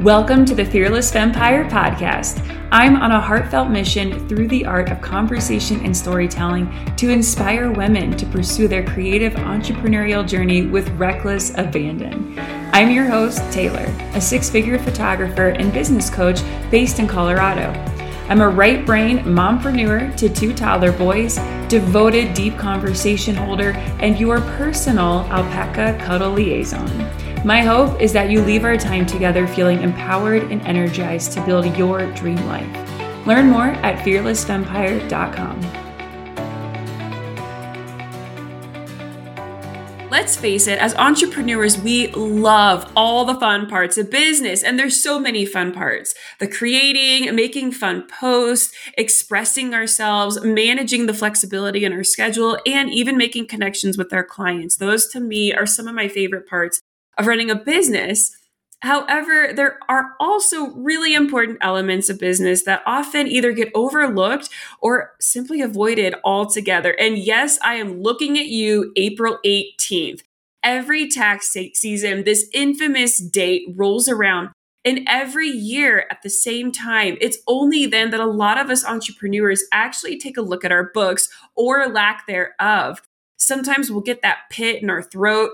Welcome to the Fearless Fempire podcast. I'm on a heartfelt mission through the art of conversation and storytelling to inspire women to pursue their creative entrepreneurial journey with reckless abandon. I'm your host, Taylor, a six figure photographer and business coach based in Colorado. I'm a right brain mompreneur to two toddler boys, devoted deep conversation holder, and your personal alpaca cuddle liaison. My hope is that you leave our time together feeling empowered and energized to build your dream life. Learn more at fearlessfempire.com. Let's face it, as entrepreneurs, we love all the fun parts of business, and there's so many fun parts. The creating, making fun posts, expressing ourselves, managing the flexibility in our schedule, and even making connections with our clients. Those to me are some of my favorite parts of running a business. However, there are also really important elements of business that often either get overlooked or simply avoided altogether. And yes, I am looking at you April 18th. Every tax season, this infamous date rolls around. And every year at the same time, it's only then that a lot of us entrepreneurs actually take a look at our books or lack thereof. Sometimes we'll get that pit in our throat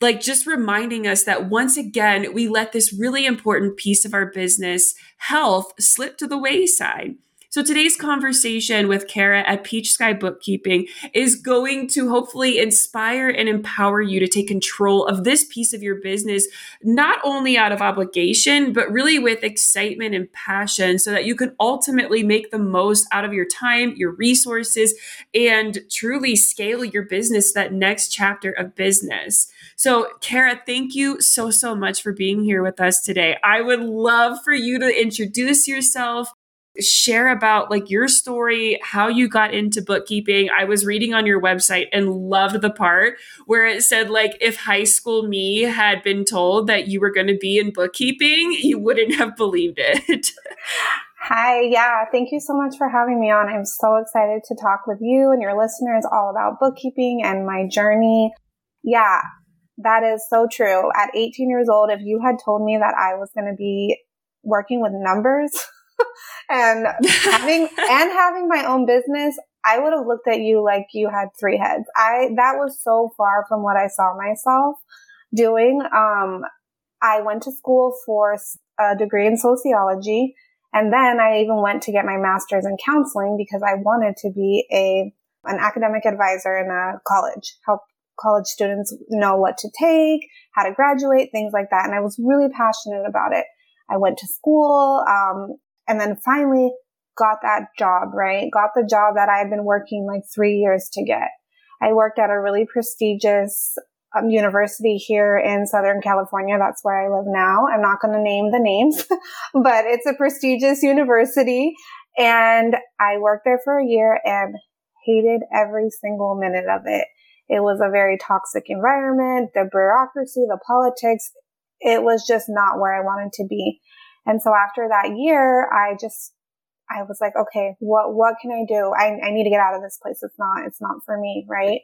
like just reminding us that once again, we let this really important piece of our business, health, slip to the wayside. So today's conversation with Cara at Peach Sky Bookkeeping is going to hopefully inspire and empower you to take control of this piece of your business, not only out of obligation, but really with excitement and passion so that you can ultimately make the most out of your time, your resources, and truly scale your business that next chapter of business. So, Cara, thank you so, so much for being here with us today. I would love for you to introduce yourself, share about like your story, how you got into bookkeeping. I was reading on your website and loved the part where it said like if high school me had been told that you were going to be in bookkeeping, you wouldn't have believed it. Hi, yeah, thank you so much for having me on. I'm so excited to talk with you and your listeners all about bookkeeping and my journey. Yeah, that is so true. At 18 years old, if you had told me that I was going to be working with numbers, and having and having my own business, I would have looked at you like you had three heads. I that was so far from what I saw myself doing. Um, I went to school for a degree in sociology, and then I even went to get my master's in counseling because I wanted to be a an academic advisor in a college, help college students know what to take, how to graduate, things like that. And I was really passionate about it. I went to school, um, and then finally got that job, right? Got the job that I had been working like three years to get. I worked at a really prestigious um, university here in Southern California. That's where I live now. I'm not going to name the names, but it's a prestigious university. And I worked there for a year and hated every single minute of it. It was a very toxic environment, the bureaucracy, the politics. It was just not where I wanted to be. And so after that year, I just, I was like, okay, what, what can I do? I, I need to get out of this place. It's not, it's not for me, right?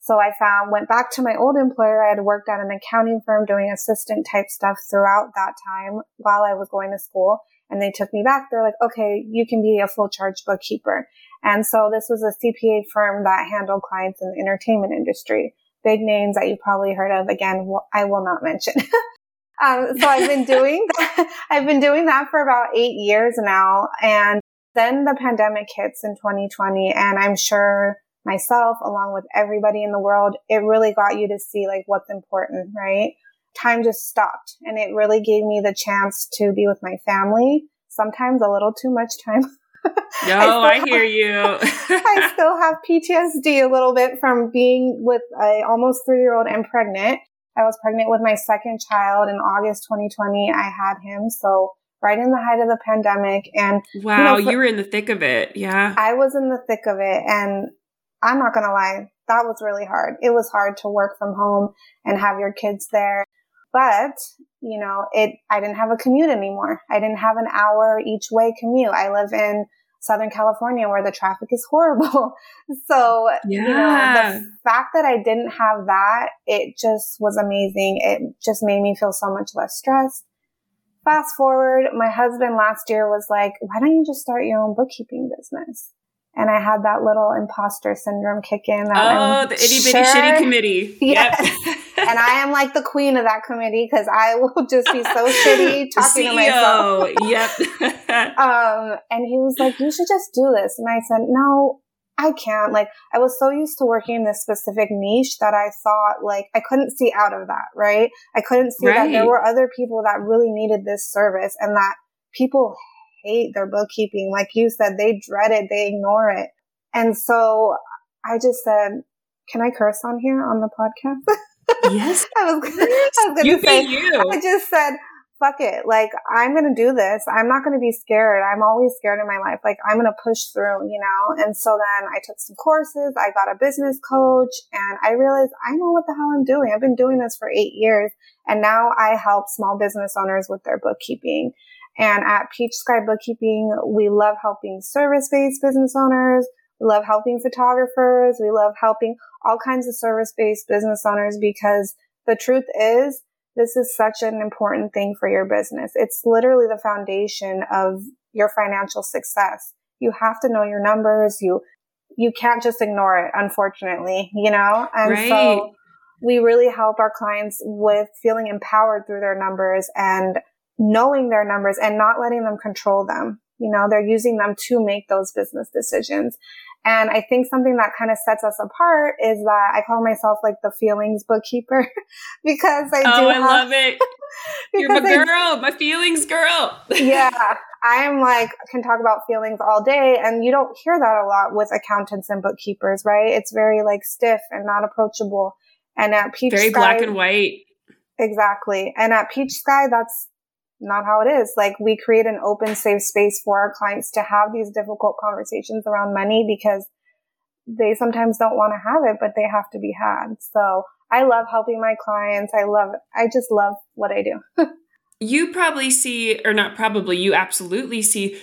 So I found, went back to my old employer. I had worked at an accounting firm doing assistant type stuff throughout that time while I was going to school. And they took me back. They're like, okay, you can be a full charge bookkeeper. And so this was a CPA firm that handled clients in the entertainment industry. Big names that you probably heard of. Again, I will not mention. um, so I've been doing, that. I've been doing that for about eight years now. And then the pandemic hits in 2020 and I'm sure myself, along with everybody in the world, it really got you to see like what's important, right? Time just stopped and it really gave me the chance to be with my family. Sometimes a little too much time. No, I, I hear you. I still have PTSD a little bit from being with a almost three year old and pregnant. I was pregnant with my second child in August 2020. I had him. So right in the height of the pandemic. And wow, you, know, you were in the thick of it. Yeah. I was in the thick of it. And I'm not going to lie, that was really hard. It was hard to work from home and have your kids there. But, you know, it, I didn't have a commute anymore. I didn't have an hour each way commute. I live in Southern California where the traffic is horrible. so, yeah. you know, the fact that I didn't have that, it just was amazing. It just made me feel so much less stressed fast forward, my husband last year was like, why don't you just start your own bookkeeping business? And I had that little imposter syndrome kick in. oh, I'm the itty bitty sure, shitty committee. Yes. Yep. And I am like the queen of that committee because I will just be so shitty talking to myself. yep. um, and he was like, you should just do this. And I said, no, I can't. Like, I was so used to working in this specific niche that I thought, like, I couldn't see out of that, right? I couldn't see right. that there were other people that really needed this service and that people hate their bookkeeping. Like you said, they dread it, they ignore it. And so I just said, can I curse on here on the podcast? Yes. I was, I was going to say, you. I just said, fuck it. Like, I'm going to do this. I'm not going to be scared. I'm always scared in my life. Like, I'm going to push through, you know? And so then I took some courses. I got a business coach and I realized I know what the hell I'm doing. I've been doing this for eight years and now I help small business owners with their bookkeeping. And at Peach Sky Bookkeeping, we love helping service-based business owners. We love helping photographers. We love helping all kinds of service-based business owners because the truth is this is such an important thing for your business. It's literally the foundation of your financial success. You have to know your numbers. You, you can't just ignore it, unfortunately, you know? And right. so we really help our clients with feeling empowered through their numbers and knowing their numbers and not letting them control them. You know, they're using them to make those business decisions. And I think something that kind of sets us apart is that I call myself like the feelings bookkeeper because I oh, do. I have, love it. You're my girl, I, my feelings girl. yeah. I'm like, can talk about feelings all day. And you don't hear that a lot with accountants and bookkeepers, right? It's very like stiff and not approachable. And at Peach very Sky, black and white. Exactly. And at Peach Sky, that's not how it is. Like we create an open, safe space for our clients to have these difficult conversations around money because they sometimes don't want to have it, but they have to be had. So I love helping my clients. I love, I just love what I do. you probably see, or not probably, you absolutely see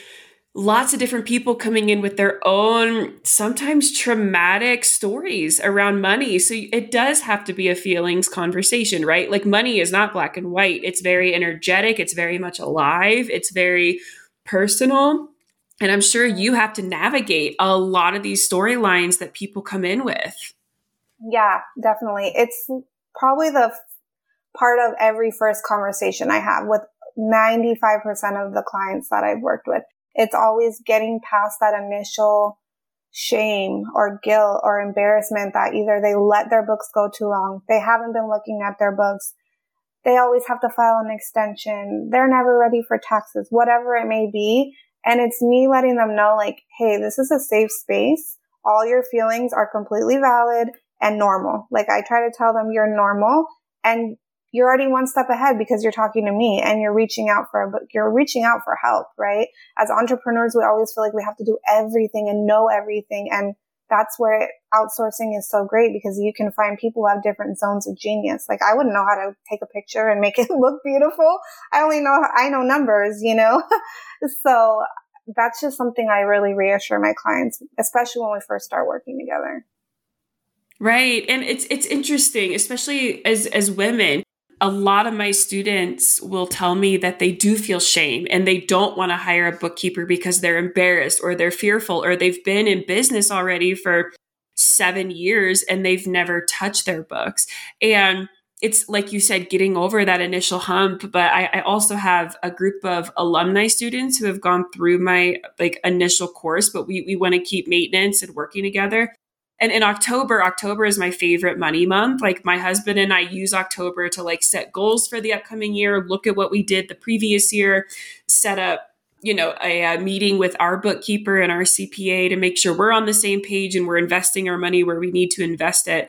lots of different people coming in with their own sometimes traumatic stories around money. So it does have to be a feelings conversation right? Like money is not black and white. It's very energetic. It's very much alive. It's very personal. And i'm sure you have to navigate a lot of these storylines that people come in with. Yeah definitely. It's probably the part of every first conversation i have with 95% of the clients that I've worked with it's always getting past that initial shame or guilt or embarrassment that either they let their books go too long, they haven't been looking at their books, they always have to file an extension, they're never ready for taxes, whatever it may be. And it's me letting them know, like, hey, this is a safe space. All your feelings are completely valid and normal. Like, I try to tell them you're normal and you're already one step ahead because you're talking to me and you're reaching out for. You're reaching out for help, right? As entrepreneurs, we always feel like we have to do everything and know everything. And that's where outsourcing is so great because you can find people who have different zones of genius. Like I wouldn't know how to take a picture and make it look beautiful. I only know, I know numbers, you know? so that's just something I really reassure my clients, especially when we first start working together. Right. And it's it's interesting, especially as as women a lot of my students will tell me that they do feel shame and they don't want to hire a bookkeeper because they're embarrassed or they're fearful or they've been in business already for seven years and they've never touched their books. And it's like you said, getting over that initial hump. But I, I, also have a group of alumni students who have gone through my like initial course, but we, we want to keep maintenance and working together. And in October, October is my favorite money month. Like my husband and I use October to like set goals for the upcoming year, look at what we did the previous year, set up you know a, a, meeting with our bookkeeper and our cpa to make sure we're on the same page and we're investing our money where we need to invest it.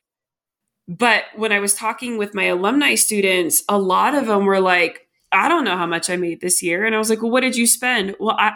But when i was talking with my alumni students a lot of them were like i don't know how much i made this year. And i was like well what did you spend? Well i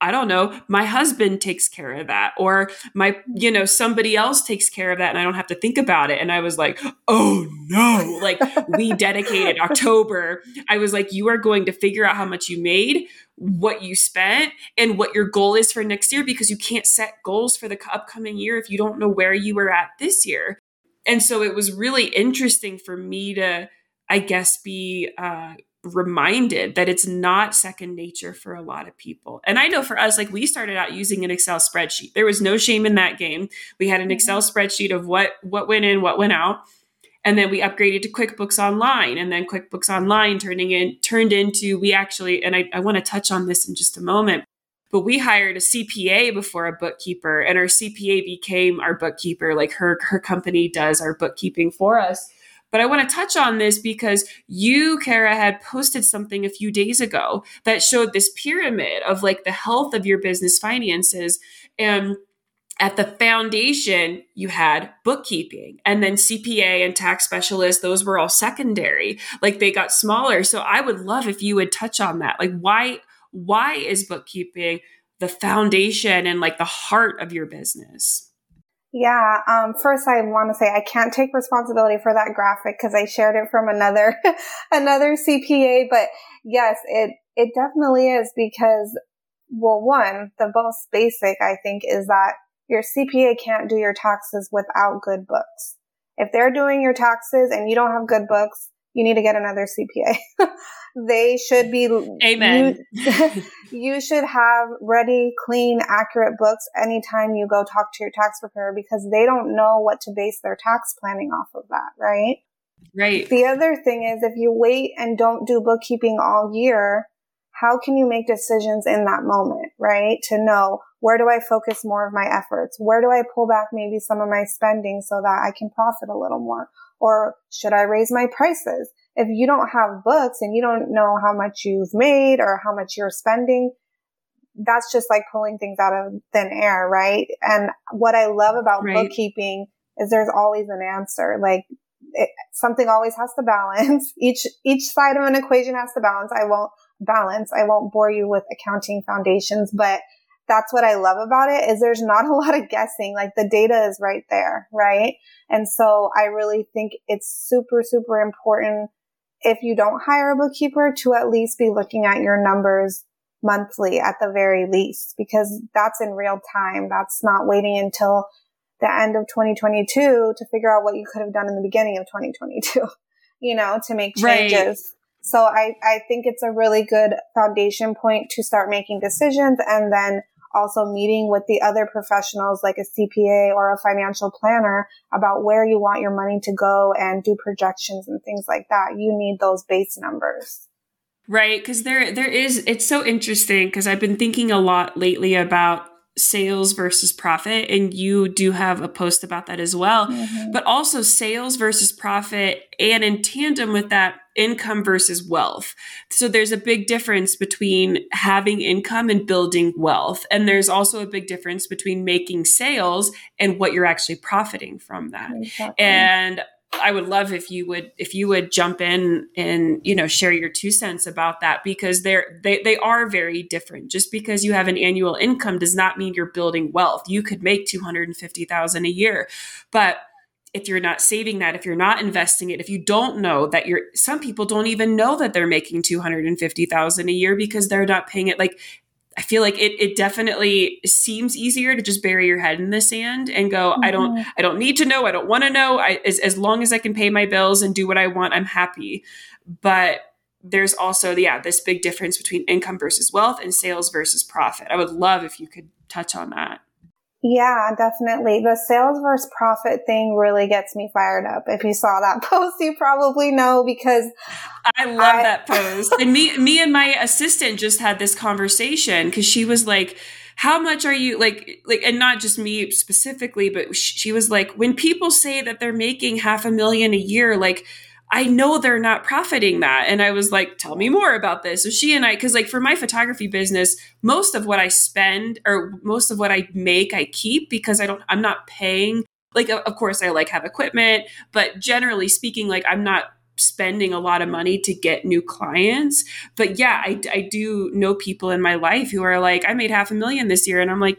I don't know, my husband takes care of that, or my, you know, somebody else takes care of that, and I don't have to think about it. And I was like, oh no, like we dedicated October. I was like, you are going to figure out how much you made, what you spent, and what your goal is for next year because you can't set goals for the upcoming year if you don't know where you were at this year. And so it was really interesting for me to, I guess, be, uh, reminded that it's not second nature for a lot of people. And I know for us, like we started out using an Excel spreadsheet. There was no shame in that game. We had an Excel mm-hmm. spreadsheet of what what went in, what went out. And then we upgraded to QuickBooks Online. And then QuickBooks Online turning in turned into we actually, and I, I want to touch on this in just a moment, but we hired a CPA before a bookkeeper, and our CPA became our bookkeeper. Like her her company does our bookkeeping for us. But I want to touch on this because you, Cara, had posted something a few days ago that showed this pyramid of like the health of your business finances. And at the foundation, you had bookkeeping and then CPA and tax specialist. Those were all secondary. Like they got smaller. So I would love if you would touch on that. Like why, why is bookkeeping the foundation and like the heart of your business? Yeah. Um, first, I want to say I can't take responsibility for that graphic because I shared it from another another CPA. But yes, it it definitely is because well, one, the most basic I think is that your CPA can't do your taxes without good books. If they're doing your taxes and you don't have good books, you need to get another CPA. they should be Amen. You, you, should have ready, clean, accurate books anytime you go talk to your tax preparer because they don't know what to base their tax planning off of that, right? Right. The other thing is if you wait and don't do bookkeeping all year, how can you make decisions in that moment, right? To know where do I focus more of my efforts? Where do I pull back maybe some of my spending so that I can profit a little more? Or should I raise my prices? If you don't have books and you don't know how much you've made or how much you're spending, that's just like pulling things out of thin air, right? And what I love about right. bookkeeping is there's always an answer. Like it, something always has to balance. Each each side of an equation has to balance. I won't balance. I won't bore you with accounting foundations, but that's what I love about it is there's not a lot of guessing. Like the data is right there, right? And so I really think it's super, super important if you don't hire a bookkeeper to at least be looking at your numbers monthly at the very least, because that's in real time. That's not waiting until the end of 2022 to figure out what you could have done in the beginning of 2022, you know, to make changes. Right. So I, I think it's a really good foundation point to start making decisions and then also meeting with the other professionals like a CPA or a financial planner about where you want your money to go and do projections and things like that. You need those base numbers. Right, because there there is it's so interesting because I've been thinking a lot lately about sales versus profit and you do have a post about that as well mm-hmm. but also sales versus profit and in tandem with that income versus wealth so there's a big difference between having income and building wealth and there's also a big difference between making sales and what you're actually profiting from that exactly. and I would love if you would if you would jump in and you know share your two cents about that because they're they they are very different. Just because you have an annual income does not mean you're building wealth. You could make 250,000 a year. But if you're not saving that, if you're not investing it, if you don't know that you're some people don't even know that they're making 250,000 a year because they're not paying it like I feel like it, it definitely seems easier to just bury your head in the sand and go, mm-hmm. I don't, mm-hmm. I don't need to know. I don't want to know. I, as, as long as I can pay my bills and do what I want, I'm happy. But there's also, yeah, this big difference between income versus wealth and sales versus profit. I would love if you could touch on that. Yeah, definitely. The sales versus profit thing really gets me fired up. If you saw that post, you probably know because I love I, that post. and me, me and my assistant just had this conversation because she was like, how much are you like like and not just me specifically but she was like when people say that they're making half a million a year like I know they're not profiting that. And I was like, tell me more about this. So she and I, because like for my photography business, most of what I spend or most of what I make, I keep because I don't, I'm not paying. Like, of course, I like have equipment, but generally speaking, like I'm not spending a lot of money to get new clients. But yeah, I, I do know people in my life who are like, I made half a million this year. And I'm like,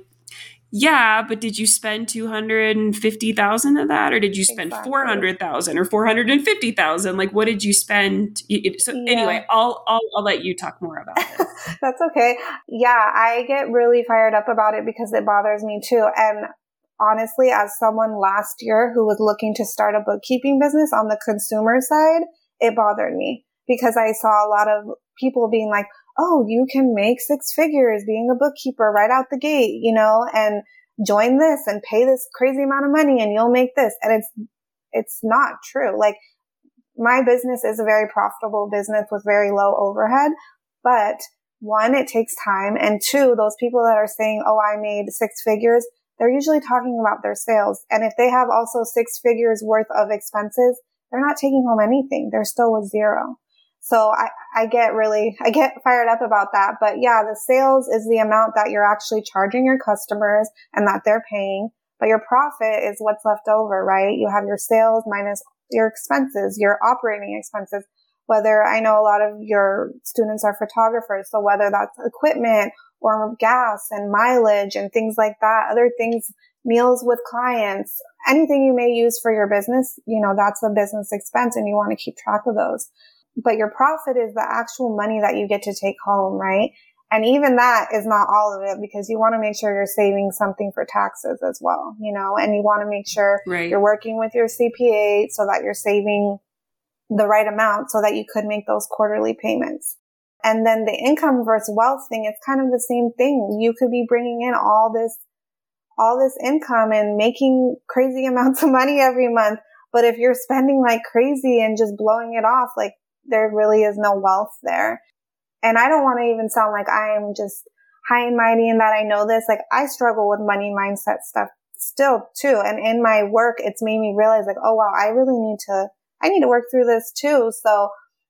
yeah, but did you spend 250,000 of that or did you spend exactly. 400,000 or 450,000? Like what did you spend? So yeah. anyway, I'll, I'll I'll let you talk more about this. That's okay. Yeah, I get really fired up about it because it bothers me too. And honestly, as someone last year who was looking to start a bookkeeping business on the consumer side, it bothered me because I saw a lot of people being like, oh, you can make six figures being a bookkeeper right out the gate, you know, and join this and pay this crazy amount of money and you'll make this. And it's, it's not true. Like my business is a very profitable business with very low overhead, but one, it takes time. And two, those people that are saying, Oh, I made six figures, they're usually talking about their sales. And if they have also six figures worth of expenses, they're not taking home anything. They're still with zero. So I, I get really, I get fired up about that. But yeah, the sales is the amount that you're actually charging your customers and that they're paying. But your profit is what's left over, right? You have your sales minus your expenses, your operating expenses. Whether I know a lot of your students are photographers. So whether that's equipment or gas and mileage and things like that, other things, meals with clients, anything you may use for your business, you know, that's a business expense and you want to keep track of those but your profit is the actual money that you get to take home, right? And even that is not all of it because you want to make sure you're saving something for taxes as well, you know, and you want to make sure right. you're working with your CPA so that you're saving the right amount so that you could make those quarterly payments. And then the income versus wealth thing, it's kind of the same thing. You could be bringing in all this, all this income and making crazy amounts of money every month. But if you're spending like crazy and just blowing it off, like there really is no wealth there. And I don't want to even sound like I am just high and mighty and that I know this. Like I struggle with money mindset stuff still too. And in my work, it's made me realize like, oh wow, I really need to, I need to work through this too. So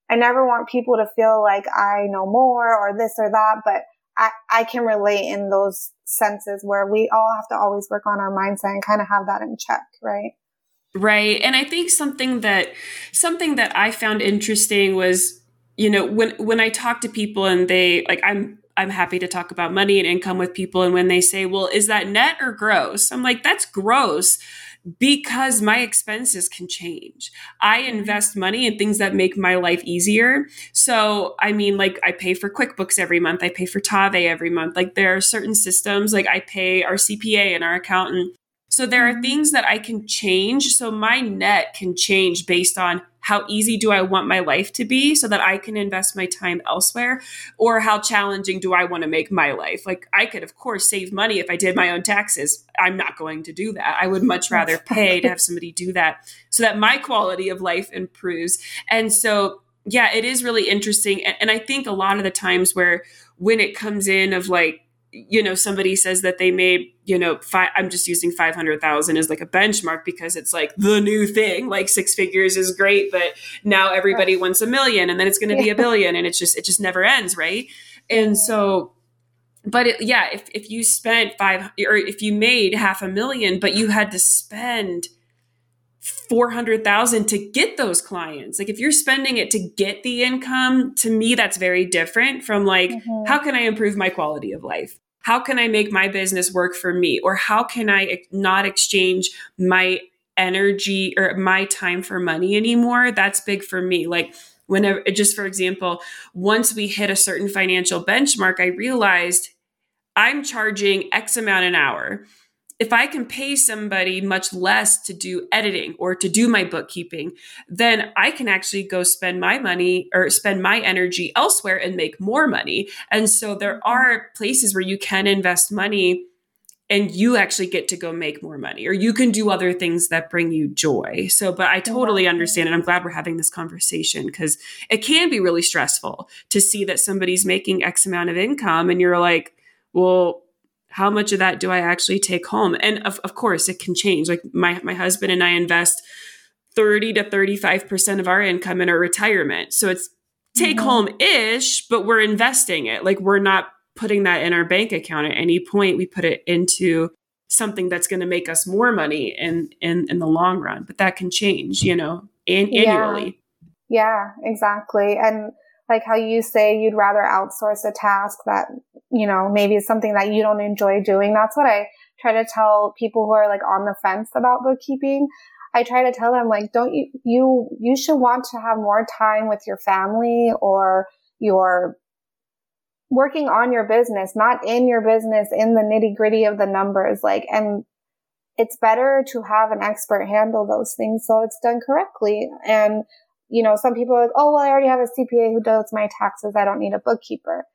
I never want people to feel like I know more or this or that, but I, I can relate in those senses where we all have to always work on our mindset and kind of have that in check, right? Right. And I think something that something that I found interesting was, you know, when when I talk to people and they like I'm I'm happy to talk about money and income with people and when they say, "Well, is that net or gross?" I'm like, "That's gross." because my expenses can change. I mm-hmm. invest money in things that make my life easier. So, I mean, like I pay for QuickBooks every month, I pay for Tave every month. Like there are certain systems, like I pay our CPA and our accountant so there are things that I can change. So my net can change based on how easy do I want my life to be so that I can invest my time elsewhere or how challenging do I want to make my life? Like I could of course save money if I did my own taxes. I'm not going to do that. I would much rather pay to have somebody do that so that my quality of life improves. And so yeah, it is really interesting and, and I think a lot of the times where when it comes in of like you know somebody says that they made you know i i'm just using 500000 as like a benchmark because it's like the new thing like six figures is great but now everybody right. wants a million and then it's going to yeah. be a billion and it's just it just never ends right and so but it, yeah if, if you spent five or if you made half a million but you had to spend 400,000 to get those clients. Like if you're spending it to get the income, to me that's very different from like mm-hmm. how can I improve my quality of life? How can I make my business work for me or how can I not exchange my energy or my time for money anymore? That's big for me. Like whenever just for example, once we hit a certain financial benchmark, I realized I'm charging X amount an hour if I can pay somebody much less to do editing or to do my bookkeeping, then I can actually go spend my money or spend my energy elsewhere and make more money. And so there are places where you can invest money and you actually get to go make more money or you can do other things that bring you joy. So, but I totally understand and I'm glad we're having this conversation because it can be really stressful to see that somebody's making X amount of income and you're like, well, how much of that do I actually take home? And of, of course, it can change. Like my, my husband and I invest 30 to 35% of our income in our retirement. So it's take mm-hmm. home ish, but we're investing it. Like we're not putting that in our bank account at any point. We put it into something that's going to make us more money in, in, in the long run, but that can change, you know, an- annually. Yeah. yeah, exactly. And like how you say you'd rather outsource a task that, you know, maybe is something that you don't enjoy doing. That's what I try to tell people who are like on the fence about bookkeeping. I try to tell them like, don't you, you, you should want to have more time with your family or your working on your business, not in your business, in the nitty gritty of the numbers. Like, and it's better to have an expert handle those things so it's done correctly. And you know, some people are like, oh, well, I already have a CPA who does my taxes. I don't need a bookkeeper.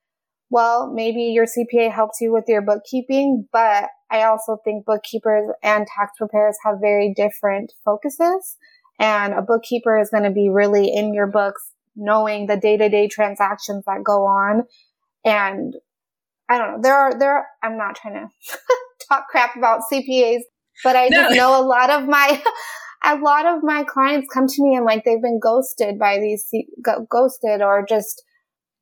Well, maybe your CPA helps you with your bookkeeping, but I also think bookkeepers and tax preparers have very different focuses. And a bookkeeper is going to be really in your books, knowing the day to day transactions that go on. And I don't know. There are, there, I'm not trying to talk crap about CPAs, but I no. just know a lot of my, a lot of my clients come to me and like they've been ghosted by these, ghosted or just,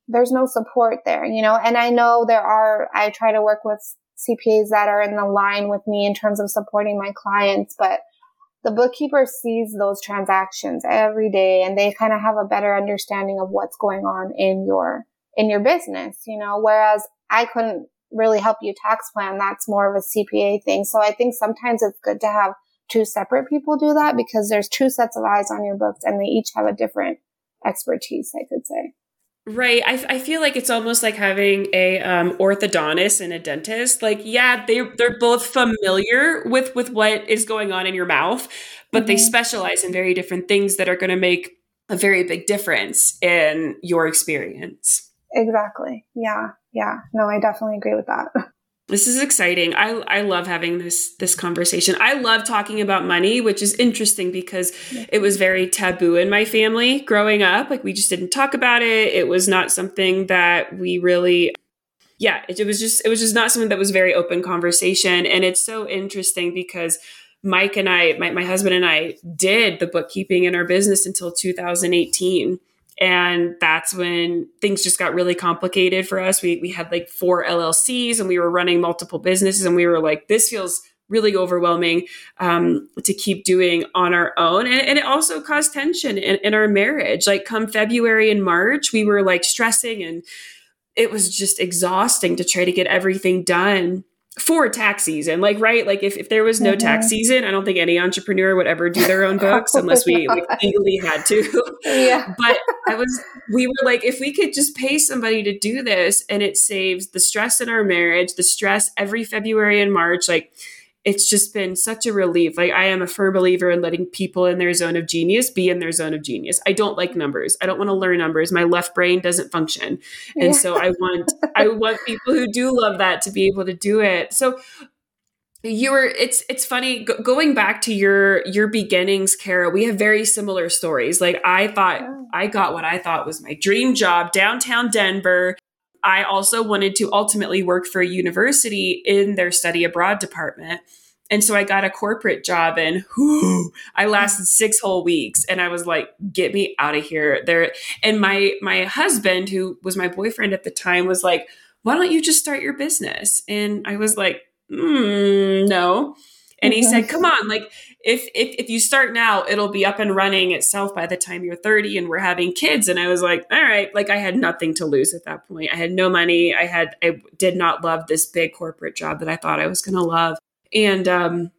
there's no support there, you know, and I know there are, I try to work with CPAs that are in the line with me in terms of supporting my clients, but the bookkeeper sees those transactions every day and they kind of have a better understanding of what's going on in your, in your business, you know, whereas I couldn't really help you tax plan. That's more of a CPA thing. So I think sometimes it's good to have two separate people do that because there's two sets of eyes on your books and they each have a different expertise, I could say. Right. I, I feel like it's almost like having a um, orthodontist and a dentist. Like, yeah, they they're both familiar with with what is going on in your mouth, but mm-hmm. they specialize in very different things that are going to make a very big difference in your experience. Exactly. Yeah. Yeah. No, I definitely agree with that. This is exciting. I I love having this this conversation. I love talking about money, which is interesting because it was very taboo in my family growing up. Like we just didn't talk about it. It was not something that we really yeah, it, it was just it was just not something that was very open conversation and it's so interesting because Mike and I my, my husband and I did the bookkeeping in our business until 2018 and that's when things just got really complicated for us. We we had like four LLCs and we were running multiple businesses and we were like, this feels really overwhelming um, to keep doing on our own. And, and it also caused tension in, in our marriage. Like come February and March, we were like stressing and it was just exhausting to try to get everything done for tax season like right? Like if, if there was no mm-hmm. tax season i don't think any entrepreneur would ever do their own books unless we like, legally had to. Yeah. But i was we were like if we could just pay somebody to do this and it saves the stress in our marriage the stress every february and march like it's just been such a relief. Like I am a firm believer in letting people in their zone of genius be in their zone of genius. I don't like numbers. I don't want to learn numbers. My left brain doesn't function. And yeah. so I want I want people who do love that to be able to do it. So you were it's it's funny go, going back to your your beginnings Cara we have very similar stories like i thought i got what i thought was my dream job downtown denver I also wanted to ultimately work for a university in their study abroad department. And so I got a corporate job and whoo, I lasted six whole weeks and I was like, get me out of here. There and my my husband, who was my boyfriend at the time, was like, why don't you just start your business? And I was like, mm, no. And he said, come on, like if, if if you start now, it'll be up and running itself by the time you're 30 and we're having kids. And I was like, all right, like I had nothing to lose at that point. I had no money. I had I did not love this big corporate job that I thought I was gonna love. And um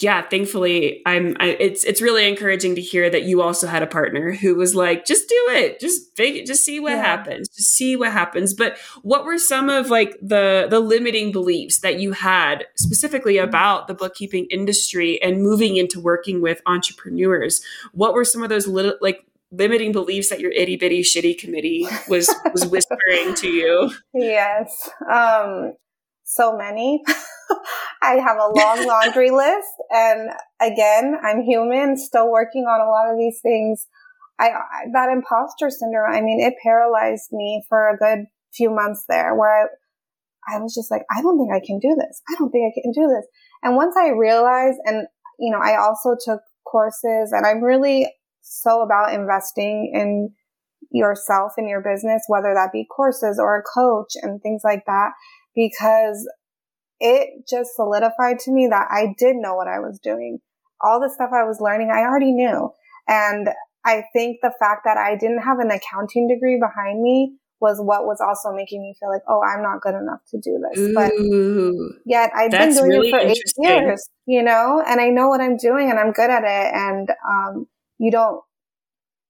yeah, thankfully, I'm. I, it's it's really encouraging to hear that you also had a partner who was like, just do it, just fake just see what yeah. happens, just see what happens. But what were some of like the the limiting beliefs that you had specifically mm-hmm. about the bookkeeping industry and moving into working with entrepreneurs? What were some of those little like limiting beliefs that your itty bitty shitty committee was was whispering to you? Yes, um, so many. I have a long laundry list. And again, I'm human, still working on a lot of these things. I, I, that imposter syndrome, I mean, it paralyzed me for a good few months there where I, I was just like, I don't think I can do this. I don't think I can do this. And once I realized, and, you know, I also took courses and I'm really so about investing in yourself in your business, whether that be courses or a coach and things like that, because it just solidified to me that I did know what I was doing. All the stuff I was learning, I already knew. And I think the fact that I didn't have an accounting degree behind me was what was also making me feel like, oh, I'm not good enough to do this. Ooh, but yet I've been doing really it for eight years, you know, and I know what I'm doing and I'm good at it. And um, you don't,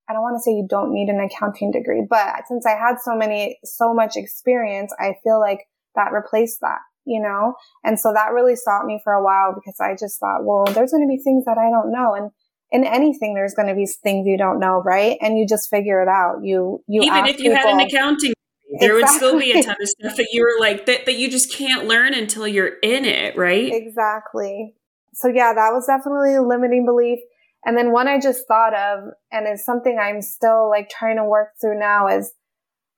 I don't want to say you don't need an accounting degree, but since I had so many, so much experience, I feel like that replaced that you know? And so that really stopped me for a while because I just thought, well, there's going to be things that I don't know. And in anything, there's going to be things you don't know, right? And you just figure it out. You, you even if you people, had an accounting, there exactly. would still be a ton of stuff that you were like that that you just can't learn until you're in it, right? Exactly. So yeah, that was definitely a limiting belief. And then one I just thought of, and it's something I'm still like trying to work through now is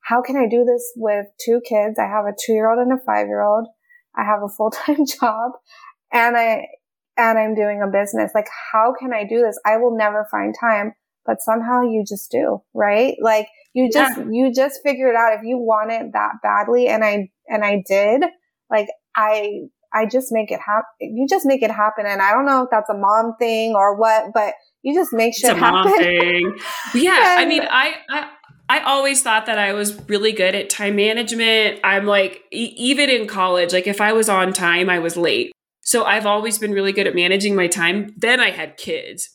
how can I do this with two kids? I have a two year old and a five year old. I have a full time job and I, and I'm doing a business. Like, how can I do this? I will never find time, but somehow you just do, right? Like you just, yeah. you just figure it out if you want it that badly. And I, and I did, like, I, I just make it happen. You just make it happen. And I don't know if that's a mom thing or what, but you just make shit happen. yeah. and, I mean, I, I, I always thought that I was really good at time management. I'm like, e- even in college, like if I was on time, I was late. So I've always been really good at managing my time. Then I had kids.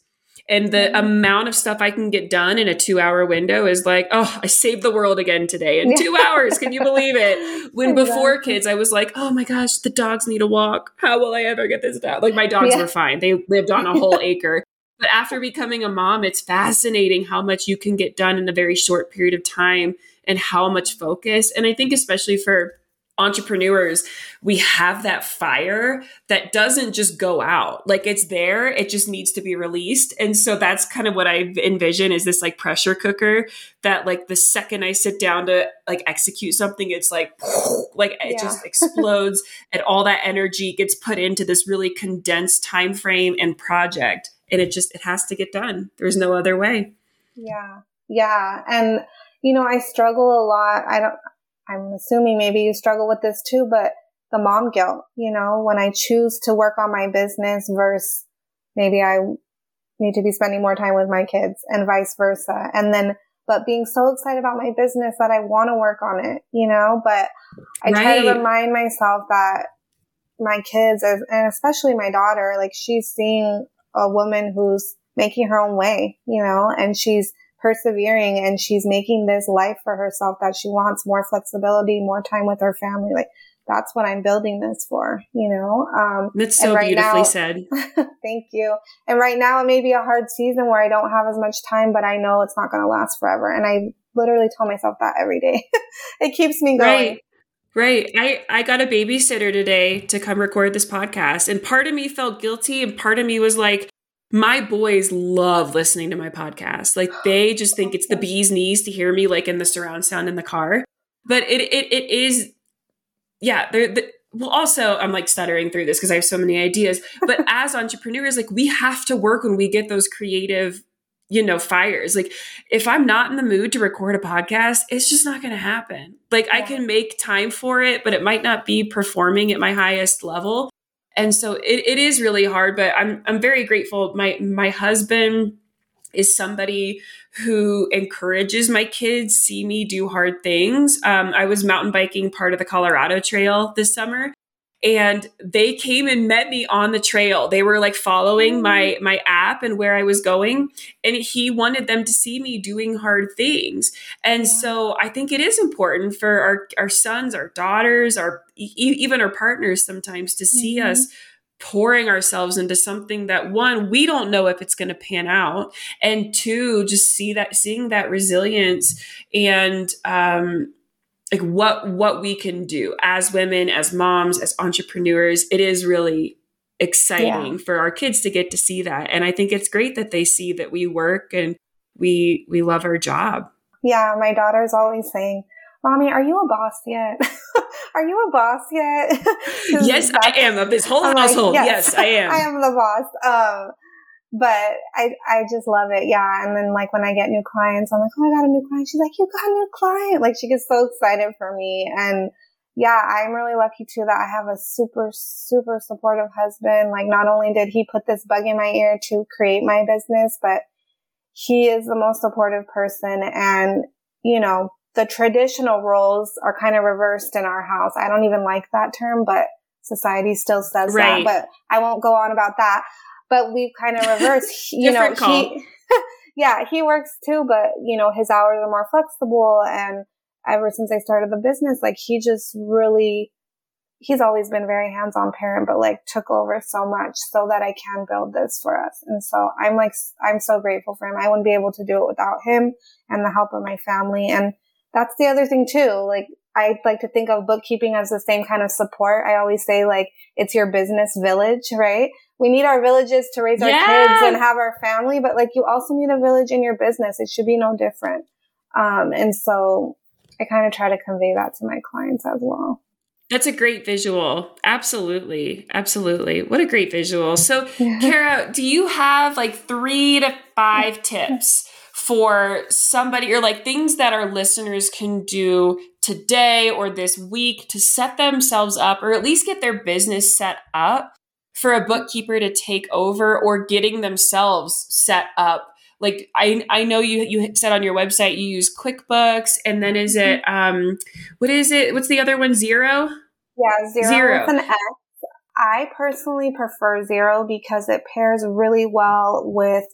And the mm-hmm. amount of stuff I can get done in a two hour window is like, oh, I saved the world again today in two hours. Can you believe it? When exactly. before kids, I was like, oh my gosh, the dogs need a walk. How will I ever get this done? Like my dogs yeah. were fine. They lived on a whole acre. But after becoming a mom, it's fascinating how much you can get done in a very short period of time and how much focus. And I think, especially for entrepreneurs, we have that fire that doesn't just go out. Like it's there, it just needs to be released. And so that's kind of what I envision is this like pressure cooker that like the second I sit down to like execute something, it's like like it yeah. just explodes and all that energy gets put into this really condensed time frame and project. And it just it has to get done. There's no other way. Yeah. Yeah. And you know, I struggle a lot. I don't I'm assuming maybe you struggle with this too, but the mom guilt, you know, when I choose to work on my business versus maybe I need to be spending more time with my kids and vice versa. And then, but being so excited about my business that I want to work on it, you know, but I right. try to remind myself that my kids, and especially my daughter, like she's seeing a woman who's making her own way, you know, and she's persevering and she's making this life for herself that she wants more flexibility, more time with her family. Like that's what I'm building this for, you know? Um, that's so right beautifully now, said. thank you. And right now it may be a hard season where I don't have as much time, but I know it's not going to last forever. And I literally tell myself that every day. it keeps me going. Right. Right. I, I got a babysitter today to come record this podcast. And part of me felt guilty, and part of me was like, my boys love listening to my podcast. Like they just think it's the bee's knees to hear me like in the surround sound in the car. But it it, it is yeah, they're the, well also I'm like stuttering through this because I have so many ideas. But as entrepreneurs, like we have to work when we get those creative, you know, fires. Like if I'm not in the mood to record a podcast, it's just not gonna happen. Like yeah. I can make time for it, but it might not be performing at my highest level and so it, it is really hard but i'm i'm very grateful my my husband is somebody who encourages my kids see me do hard things um, i was mountain biking part of the colorado trail this summer and they came and met me on the trail they were like following my mm. my app and where i was going and he wanted them to see me doing hard things and yeah. so i think it is important for our our sons our daughters our even our partners sometimes to see mm-hmm. us pouring ourselves into something that one we don't know if it's going to pan out and two just see that seeing that resilience and um like what what we can do as women as moms as entrepreneurs it is really exciting yeah. for our kids to get to see that. And i think it's great that they see that we work and we we love our job. Yeah my daughter's always saying mommy are you a boss yet? Are you a boss yet? Yes i am of this whole I'm household. Like, yes, yes, i am. I am the boss. Um but I, I just love it. Yeah. And then like when I get new clients, I'm like, Oh, I got a new client. She's like, you got a new client. Like she gets so excited for me. And yeah, I'm really lucky too that I have a super, super supportive husband. Like not only did he put this bug in my ear to create my business, but he is the most supportive person. And, you know, the traditional roles are kind of reversed in our house. I don't even like that term, but society still says right. that, but I won't go on about that but we've kind of reversed. you know, call. he, yeah, he works too, but you know, his hours are more flexible. And ever since I started the business, like he just really he's always been very hands-on parent, but like took over so much so that I can build this for us. And so I'm like, I'm so grateful for him. I wouldn't be able to do it without him and the help of my family. And that's the other thing too. Like I like to think of bookkeeping as the same kind of support. I always say like it's your business village, right? We need our villages to raise our yeah. kids and have our family, but like you also need a village in your business. It should be no different. Um, and so I kind of try to convey that to my clients as well. That's a great visual. Absolutely. Absolutely. What a great visual. So. Cara, do you have like three to five tips for somebody or like things that our listeners can do today or this week to set themselves up or at least get their business set up for a bookkeeper to take over or getting themselves set up? Like I I know you you said on your website you use QuickBooks and then is it mm-hmm. um what is it what's the other one Xero? Yeah, Xero, Xero. with an X. I personally prefer Xero because it pairs really well with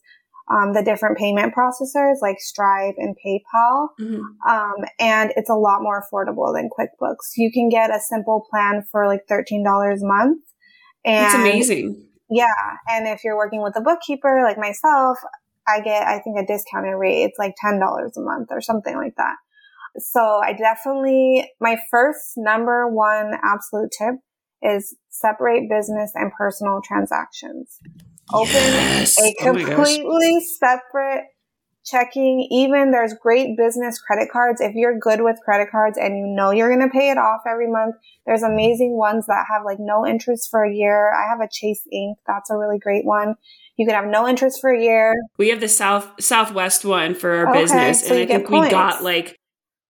um, the different payment processors like Stripe and PayPal. Mm-hmm. Um, and it's a lot more affordable than QuickBooks. You can get a simple plan for like $13 a month. And it's amazing. Yeah. And if you're working with a bookkeeper like myself, I get, I think, a discounted rate. It's like $10 a month or something like that. So I definitely, my first number one absolute tip is separate business and personal transactions. Open yes. a oh completely oh separate checking. Even there's great business credit cards. If you're good with credit cards and you know you're going to pay it off every month, there's amazing ones that have like no interest for a year. I have a Chase Ink. That's a really great one. You can have no interest for a year. We have the South Southwest one for our okay, business, so and I think points. we got like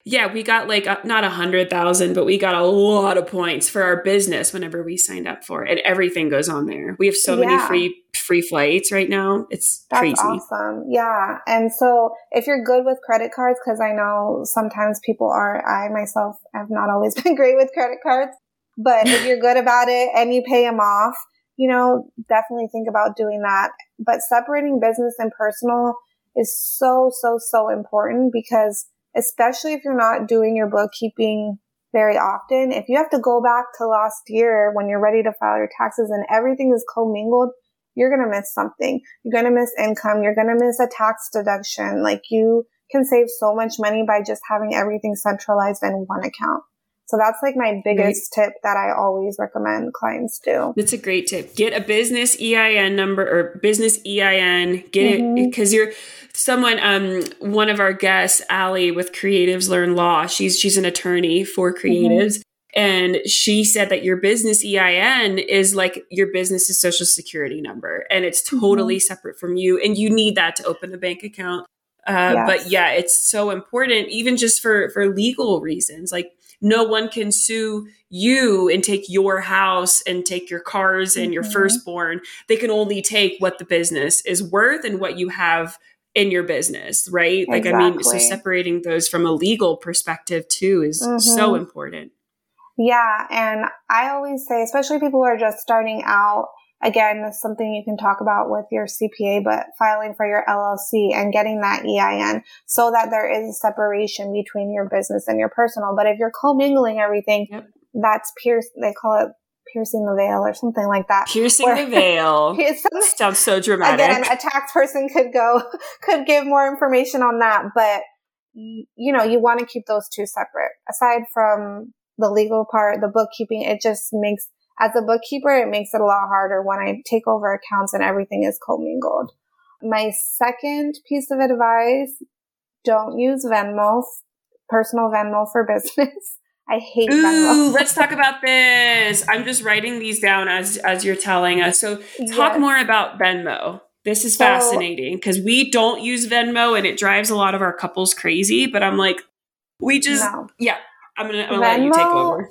yeah, we got like a, not a hundred thousand, but we got a lot of points for our business whenever we signed up for it. And everything goes on there. We have so yeah. many free free flights right now. It's That's crazy. awesome. Yeah. And so if you're good with credit cards, because I know sometimes people are, I myself have not always been great with credit cards, but if you're good about it and you pay them off, you know, definitely think about doing that. But separating business and personal is so, so, so important because especially if you're not doing your bookkeeping very often. If you have to go back to last year when you're ready to file your taxes and everything is commingled, you're going to miss something. You're going to miss income. You're going to miss a tax deduction. Like you can save so much money by just having everything centralized in one account. So that's like my biggest tip that I always recommend clients do. That's a great tip. Get a business EIN number or business EIN. Get mm-hmm. it because you're someone um one of our guests Allie with Creatives Learn Law. She's she's an attorney for mm-hmm. creatives. Mm-hmm. And she said that your business EIN is like your business's social security number and it's mm-hmm. totally mm-hmm. separate from you. And you need that to open a bank account. Uh, yes. But yeah, it's so important, even just for, for legal reasons. Like no one can sue you and take your house and take your cars and mm-hmm. your firstborn. They can only take what the business is worth and what you have in your business, right? Like. I mean, so separating those from a legal perspective too is mm-hmm. so important. Yeah. And I always say, especially people who are just starting out, again, that's something you can talk about with your CPA, but filing for your LLC and getting that EIN so that there is a separation between your business and your personal. But if you're commingling everything, yep. that's pierce, they call it piercing the veil or something like that. Piercing where, the veil. Sounds so dramatic. Again, a tax person could go, could give more information on that, but you know, you want to keep those two separate. Aside from the legal part, the bookkeeping, it just makes as a bookkeeper, it makes it a lot harder when I take over accounts and everything is commingled. My second piece of advice, don't use Venmo, personal Venmo for business. I hate Ooh, Venmo. let's talk about this. I'm just writing these down as as you're telling us. So talk yes. more about Venmo. This is so, fascinating because we don't use Venmo and it drives a lot of our couples crazy, but I'm like, we just no. yeah, I'm gonna, I'm gonna let you take over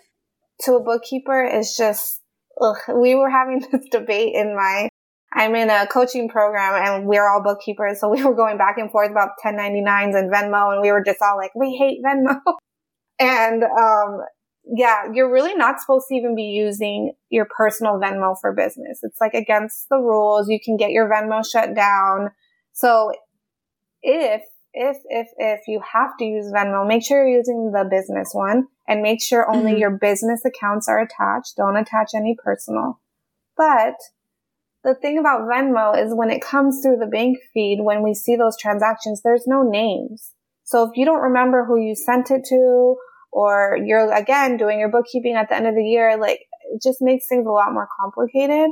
to a bookkeeper is just, ugh, we were having this debate in my, I'm in a coaching program and we're all bookkeepers. So we were going back and forth about 1099s and Venmo and we were just all like, we hate Venmo. and, um, yeah, you're really not supposed to even be using your personal Venmo for business. It's like against the rules. You can get your Venmo shut down. So if if if if you have to use Venmo, make sure you're using the business one and make sure only mm-hmm. your business accounts are attached. Don't attach any personal. But the thing about Venmo is when it comes through the bank feed, when we see those transactions, there's no names. So if you don't remember who you sent it to, or you're again doing your bookkeeping at the end of the year, like it just makes things a lot more complicated.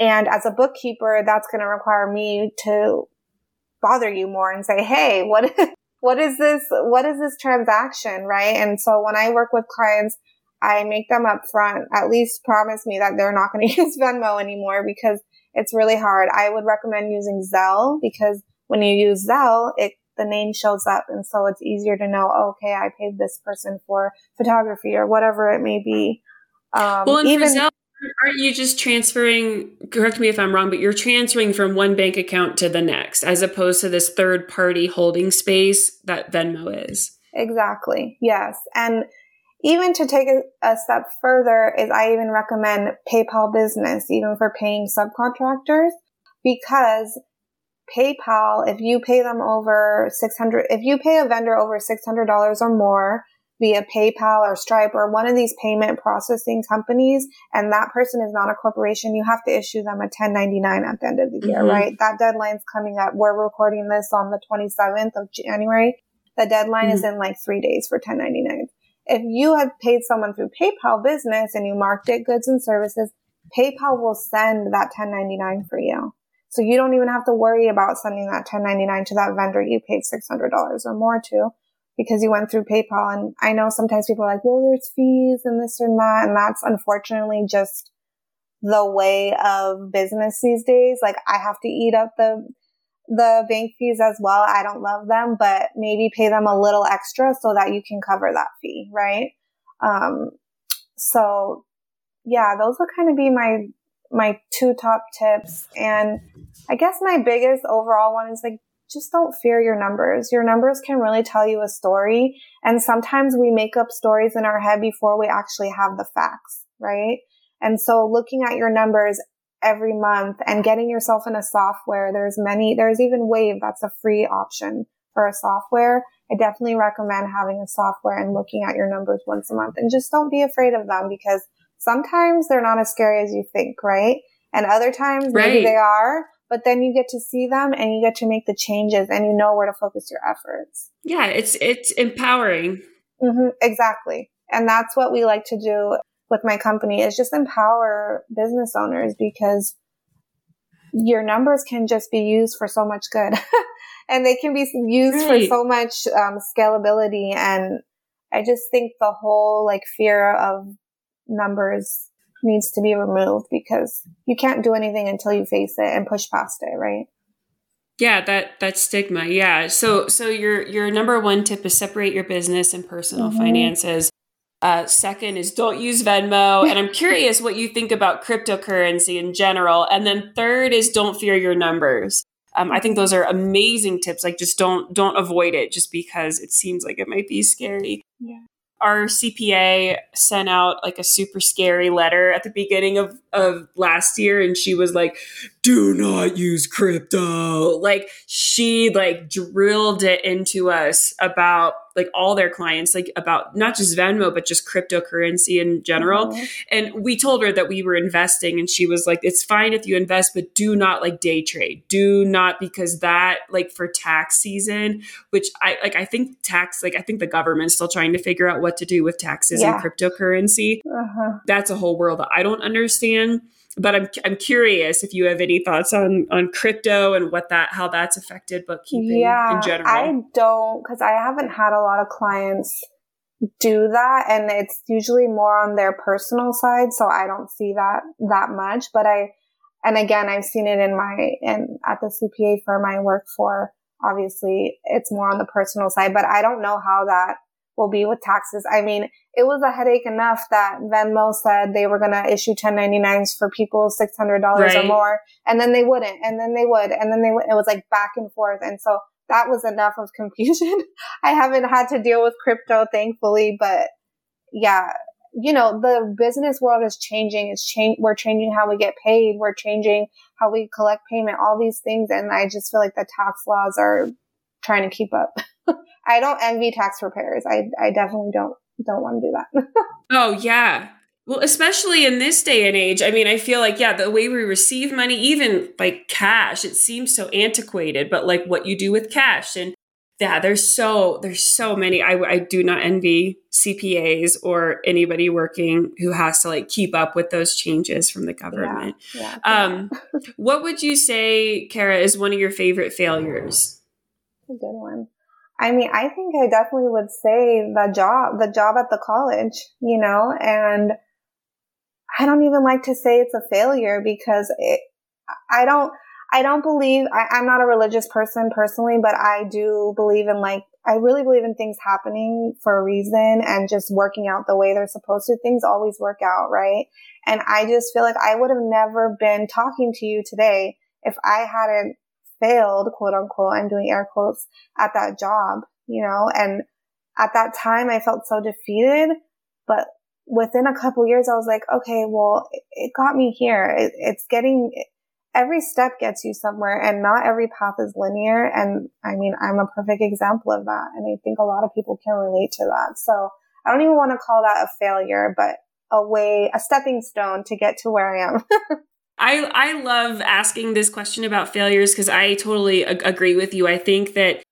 And as a bookkeeper, that's going to require me to bother you more and say, Hey, what, what is this? What is this transaction? Right. And so when I work with clients, I make them up front, at least promise me that they're not going to use Venmo anymore because it's really hard. I would recommend using Zelle because when you use Zelle, it the name shows up and so it's easier to know, okay, I paid this person for photography or whatever it may be. Um, well, and even, for Zelle, aren't you just transferring, correct me if I'm wrong, but you're transferring from one bank account to the next as opposed to this third party holding space that Venmo is. Exactly. Yes. And even to take a, a, step further is I even recommend PayPal business, even for paying subcontractors, because PayPal, if you pay them over 600, if you pay a vendor over $600 or more via PayPal or Stripe or one of these payment processing companies, and that person is not a corporation, you have to issue them a 1099 at the end of the year, mm-hmm. right? That deadline's coming up. We're recording this on the 27th of January. The deadline mm-hmm. is in like three days for 1099. If you have paid someone through PayPal business and you marked it goods and services, PayPal will send that 1099 for you. So you don't even have to worry about sending that 1099 to that vendor you paid $600 or more to because you went through PayPal. And I know sometimes people are like, well, there's fees and this and that. And that's unfortunately just the way of business these days. Like I have to eat up the the bank fees as well. I don't love them, but maybe pay them a little extra so that you can cover that fee, right? Um, so yeah, those would kind of be my, my two top tips. And I guess my biggest overall one is like, just don't fear your numbers. Your numbers can really tell you a story. And sometimes we make up stories in our head before we actually have the facts, right? And so looking at your numbers every month and getting yourself in a software. There's many, there's even Wave that's a free option for a software. I definitely recommend having a software and looking at your numbers once a month and just don't be afraid of them because sometimes they're not as scary as you think, right? And other times right. maybe they are, but then you get to see them and you get to make the changes and you know where to focus your efforts. Yeah, it's it's empowering. Mm-hmm, exactly. And that's what we like to do with my company is just empower business owners because your numbers can just be used for so much good and they can be used right. for so much um, scalability and i just think the whole like fear of numbers needs to be removed because you can't do anything until you face it and push past it right yeah that that stigma yeah so so your your number one tip is separate your business and personal mm-hmm. finances uh, second is don't use Venmo. And I'm curious what you think about cryptocurrency in general. And then third is don't fear your numbers. Um, I think those are amazing tips. Like just don't don't avoid it just because it seems like it might be scary. Yeah our CPA sent out like a super scary letter at the beginning of, of last year and she was like, do not use crypto. Like she like drilled it into us about like all their clients, like about not just Venmo, but just cryptocurrency in general. Mm-hmm. And we told her that we were investing and she was like, it's fine if you invest, but do not like day trade. Do not because that like for tax season, which I like, I think tax, like I think the government's still trying to figure out what to do with taxes yeah. and cryptocurrency. Uh-huh. That's a whole world that I don't understand but I'm I'm curious if you have any thoughts on on crypto and what that how that's affected bookkeeping yeah, in general. I don't because I haven't had a lot of clients do that and it's usually more on their personal side so I don't see that that much but I and again I've seen it in my in at the CPA firm I work for obviously it's more on the personal side but I don't know how that will be with taxes. I mean, it was a headache enough that Venmo said they were going to issue 1099s for people $600 right. or more. And then they wouldn't. And then they would. And then they would. It was like back and forth. And so that was enough of confusion. I haven't had to deal with crypto, thankfully, but yeah, you know, the business world is changing. It's change. We're changing how we get paid. We're changing how we collect payment, all these things. And I just feel like the tax laws are trying to keep up. I don't envy tax preparers. I, I definitely don't, don't want to do that. oh, yeah. Well, especially in this day and age, I mean, I feel like, yeah, the way we receive money, even like cash, it seems so antiquated, but like what you do with cash and yeah, there's so there's so many. I I do not envy CPAs or anybody working who has to like keep up with those changes from the government. Yeah, yeah, um, what would you say, Cara, is one of your favorite failures? A good one. I mean, I think I definitely would say the job, the job at the college, you know, and I don't even like to say it's a failure because it, I don't, I don't believe, I, am not a religious person personally, but I do believe in like, I really believe in things happening for a reason and just working out the way they're supposed to. Things always work out, right? And I just feel like I would have never been talking to you today if I hadn't failed, quote unquote, I'm doing air quotes at that job, you know, and at that time I felt so defeated, but within a couple years, I was like, okay, well, it got me here. It, it's getting, every step gets you somewhere and not every path is linear. And I mean, I'm a perfect example of that. And I think a lot of people can relate to that. So I don't even want to call that a failure, but a way, a stepping stone to get to where I am. I, I love asking this question about failures because I totally ag- agree with you. I think that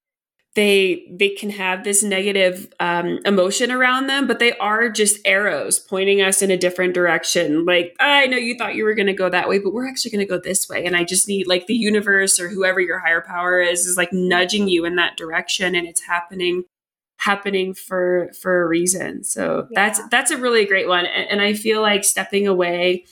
they they can have this negative um, emotion around them but they are just arrows pointing us in a different direction like i know you thought you were going to go that way but we're actually going to go this way and i just need like the universe or whoever your higher power is is like nudging you in that direction and it's happening happening for for a reason so yeah. that's that's a really great one and, and i feel like stepping away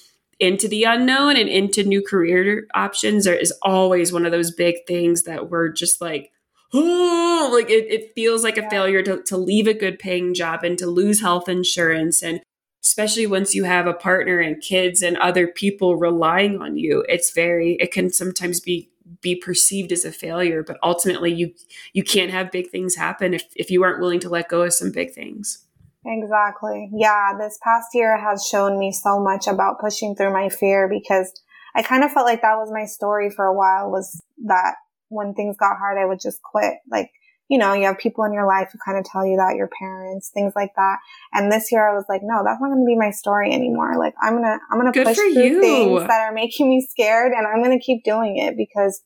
into the unknown and into new career options are, is always one of those big things that we're just like oh, like it, it feels like a failure to, to leave a good paying job and to lose health insurance. And especially once you have a partner and kids and other people relying on you, it's very, it can sometimes be be perceived as a failure but ultimately you you can't have big things happen if, if you aren't willing to let go of some big things exactly yeah this past year has shown me so much about pushing through my fear because i kind of felt like that was my story for a while was that when things got hard, I would just quit. Like, you know, you have people in your life who kind of tell you that, your parents, things like that. And this year I was like, no, that's not going to be my story anymore. Like, I'm going to, I'm going to push through you. things that are making me scared and I'm going to keep doing it because,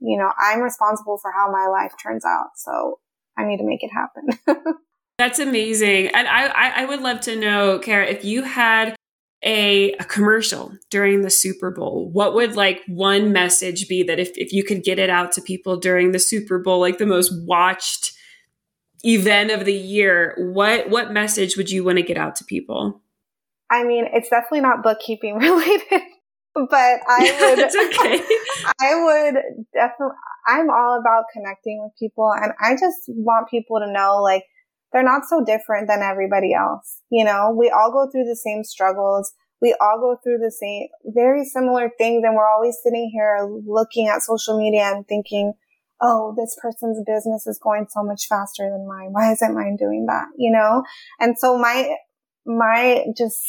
you know, I'm responsible for how my life turns out. So I need to make it happen. That's amazing. And I, I, would love to know, Cara, if you had a, a, commercial during the Super Bowl, what would like one message be that if, if you could get it out to people during the Super Bowl, like the most watched event of the year, what what message would you want to get out to people? I mean, it's definitely not bookkeeping related, but I would okay. I would definitely I'm all about connecting with people and I just want people to know like they're not so different than everybody else. You know, we all go through the same struggles. We all go through the same, very similar things. And we're always sitting here looking at social media and thinking, oh, this person's business is going so much faster than mine. Why isn't mine doing that? You know? And so my, my just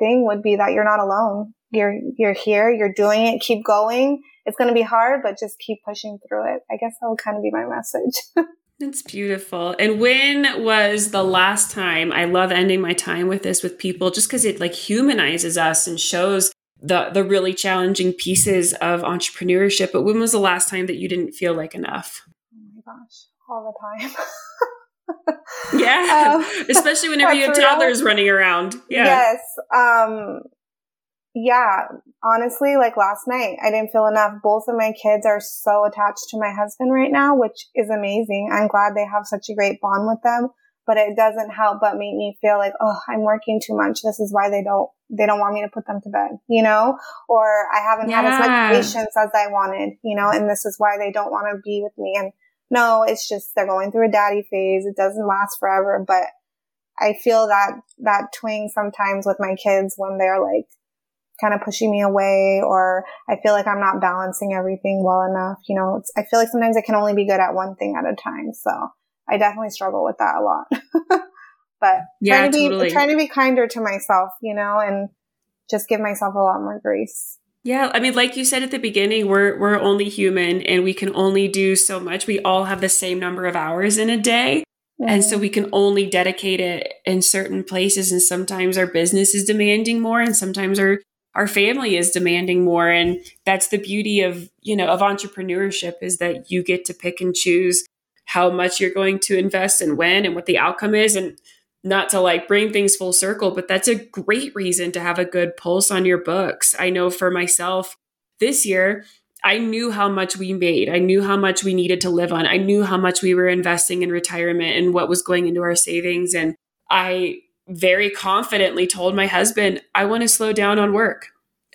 thing would be that you're not alone. You're, you're here. You're doing it. Keep going. It's going to be hard, but just keep pushing through it. I guess that would kind of be my message. It's beautiful. And when was the last time? I love ending my time with this with people just because it like humanizes us and shows the the really challenging pieces of entrepreneurship. But when was the last time that you didn't feel like enough? Oh my gosh, all the time. yeah, um, especially whenever you have toddlers running around. Yeah. Yes. Um, yeah, honestly, like last night, I didn't feel enough. Both of my kids are so attached to my husband right now, which is amazing. I'm glad they have such a great bond with them, but it doesn't help but make me feel like, oh, I'm working too much. This is why they don't, they don't want me to put them to bed, you know, or I haven't yeah. had as much patience as I wanted, you know, and this is why they don't want to be with me. And no, it's just they're going through a daddy phase. It doesn't last forever, but I feel that, that twing sometimes with my kids when they're like, kind of pushing me away or I feel like I'm not balancing everything well enough. You know, I feel like sometimes I can only be good at one thing at a time. So I definitely struggle with that a lot. but yeah, trying to be, totally. trying to be kinder to myself, you know, and just give myself a lot more grace. Yeah, I mean, like you said at the beginning, we're we're only human and we can only do so much. We all have the same number of hours in a day. Mm-hmm. And so we can only dedicate it in certain places. And sometimes our business is demanding more and sometimes our our family is demanding more. And that's the beauty of, you know, of entrepreneurship is that you get to pick and choose how much you're going to invest and when and what the outcome is. And not to like bring things full circle, but that's a great reason to have a good pulse on your books. I know for myself this year, I knew how much we made. I knew how much we needed to live on. I knew how much we were investing in retirement and what was going into our savings. And I very confidently told my husband, I want to slow down on work.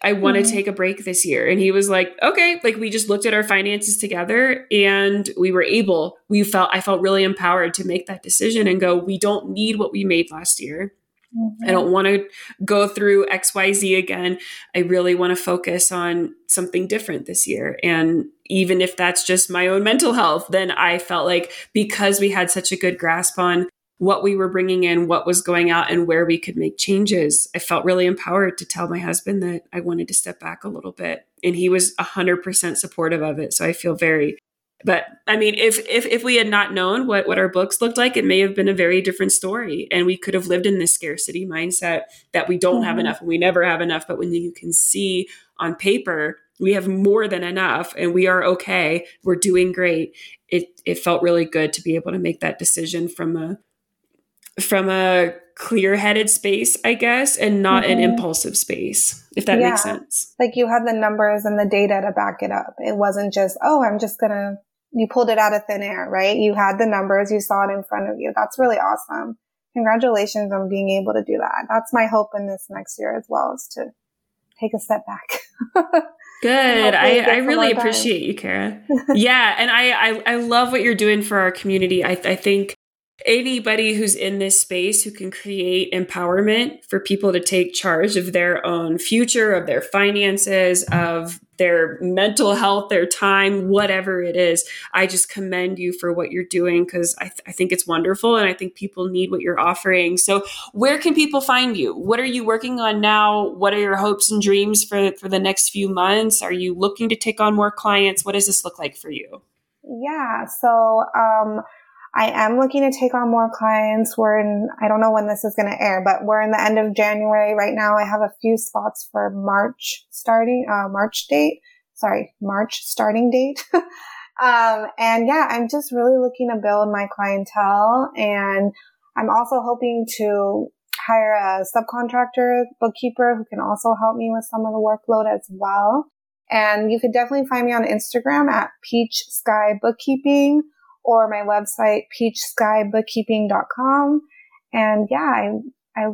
I want to mm-hmm. take a break this year. And he was like, okay. Like we just looked at our finances together and we were able, we felt, I felt really empowered to make that decision and go, we don't need what we made last year. Mm-hmm. I don't want to go through XYZ again. I really want to focus on something different this year. And even if that's just my own mental health, then I felt like because we had such a good grasp on what we were bringing in, what was going out, and where we could make changes. I felt really empowered to tell my husband that I wanted to step back a little bit. And he was 100% supportive of it. So I feel very, but I mean, if, if, if we had not known what, what our books looked like, it may have been a very different story. And we could have lived in this scarcity mindset that we don't mm-hmm. have enough and we never have enough. But when you can see on paper, we have more than enough and we are okay, we're doing great. It, it felt really good to be able to make that decision from a from a clear headed space, I guess, and not mm-hmm. an impulsive space, if that yeah. makes sense. Like you had the numbers and the data to back it up. It wasn't just, oh, I'm just going to, you pulled it out of thin air, right? You had the numbers, you saw it in front of you. That's really awesome. Congratulations on being able to do that. That's my hope in this next year as well is to take a step back. Good. I, I really appreciate you, Cara. yeah. And I, I, I love what you're doing for our community. I, I think anybody who's in this space who can create empowerment for people to take charge of their own future, of their finances, of their mental health, their time, whatever it is. I just commend you for what you're doing because I, th- I think it's wonderful and I think people need what you're offering. So, where can people find you? What are you working on now? What are your hopes and dreams for, for the next few months? Are you looking to take on more clients? What does this look like for you? Yeah. So, um, I am looking to take on more clients. We're in, I don't know when this is going to air, but we're in the end of January right now. I have a few spots for March starting, uh, March date. Sorry, March starting date. um, and yeah, I'm just really looking to build my clientele and I'm also hoping to hire a subcontractor bookkeeper who can also help me with some of the workload as well. And you could definitely find me on Instagram at Peach Sky Bookkeeping or my website, peachskybookkeeping.com. And yeah, I, I,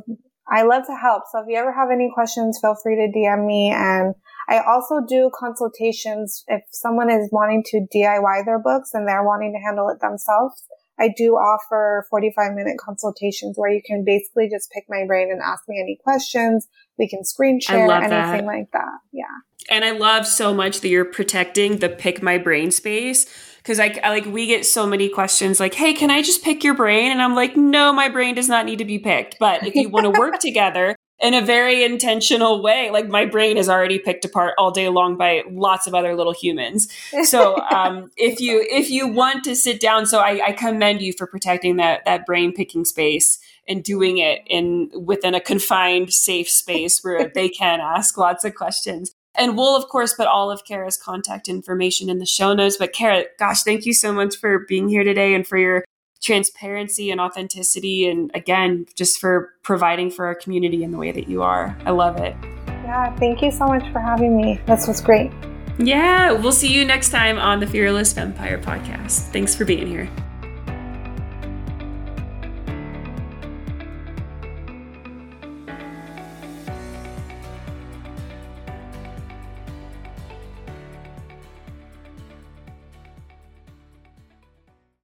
I love to help. So if you ever have any questions, feel free to DM me. And I also do consultations if someone is wanting to DIY their books and they're wanting to handle it themselves. I do offer 45 minute consultations where you can basically just pick my brain and ask me any questions. We can screen share, anything that. like that. Yeah. And I love so much that you're protecting the pick my brain space. Because I, I, like we get so many questions like hey can i just pick your brain? And i'm like no my brain does not need to be picked. But if you want to work together in a very intentional way like my brain is already picked apart all day long by lots of other little humans. So um, if you if you want to sit down so I, I commend you for protecting that that brain picking space and doing it in within a confined safe space where they can ask lots of questions and we'll, of course, put all of Cara's contact information in the show notes. But Cara, gosh, thank you so much for being here today and for your transparency and authenticity. And again, just for providing for our community in the way that you are. I love it. Yeah, thank you so much for having me. This was great. Yeah, we'll see you next time on the Fearless Fempire podcast. Thanks for being here.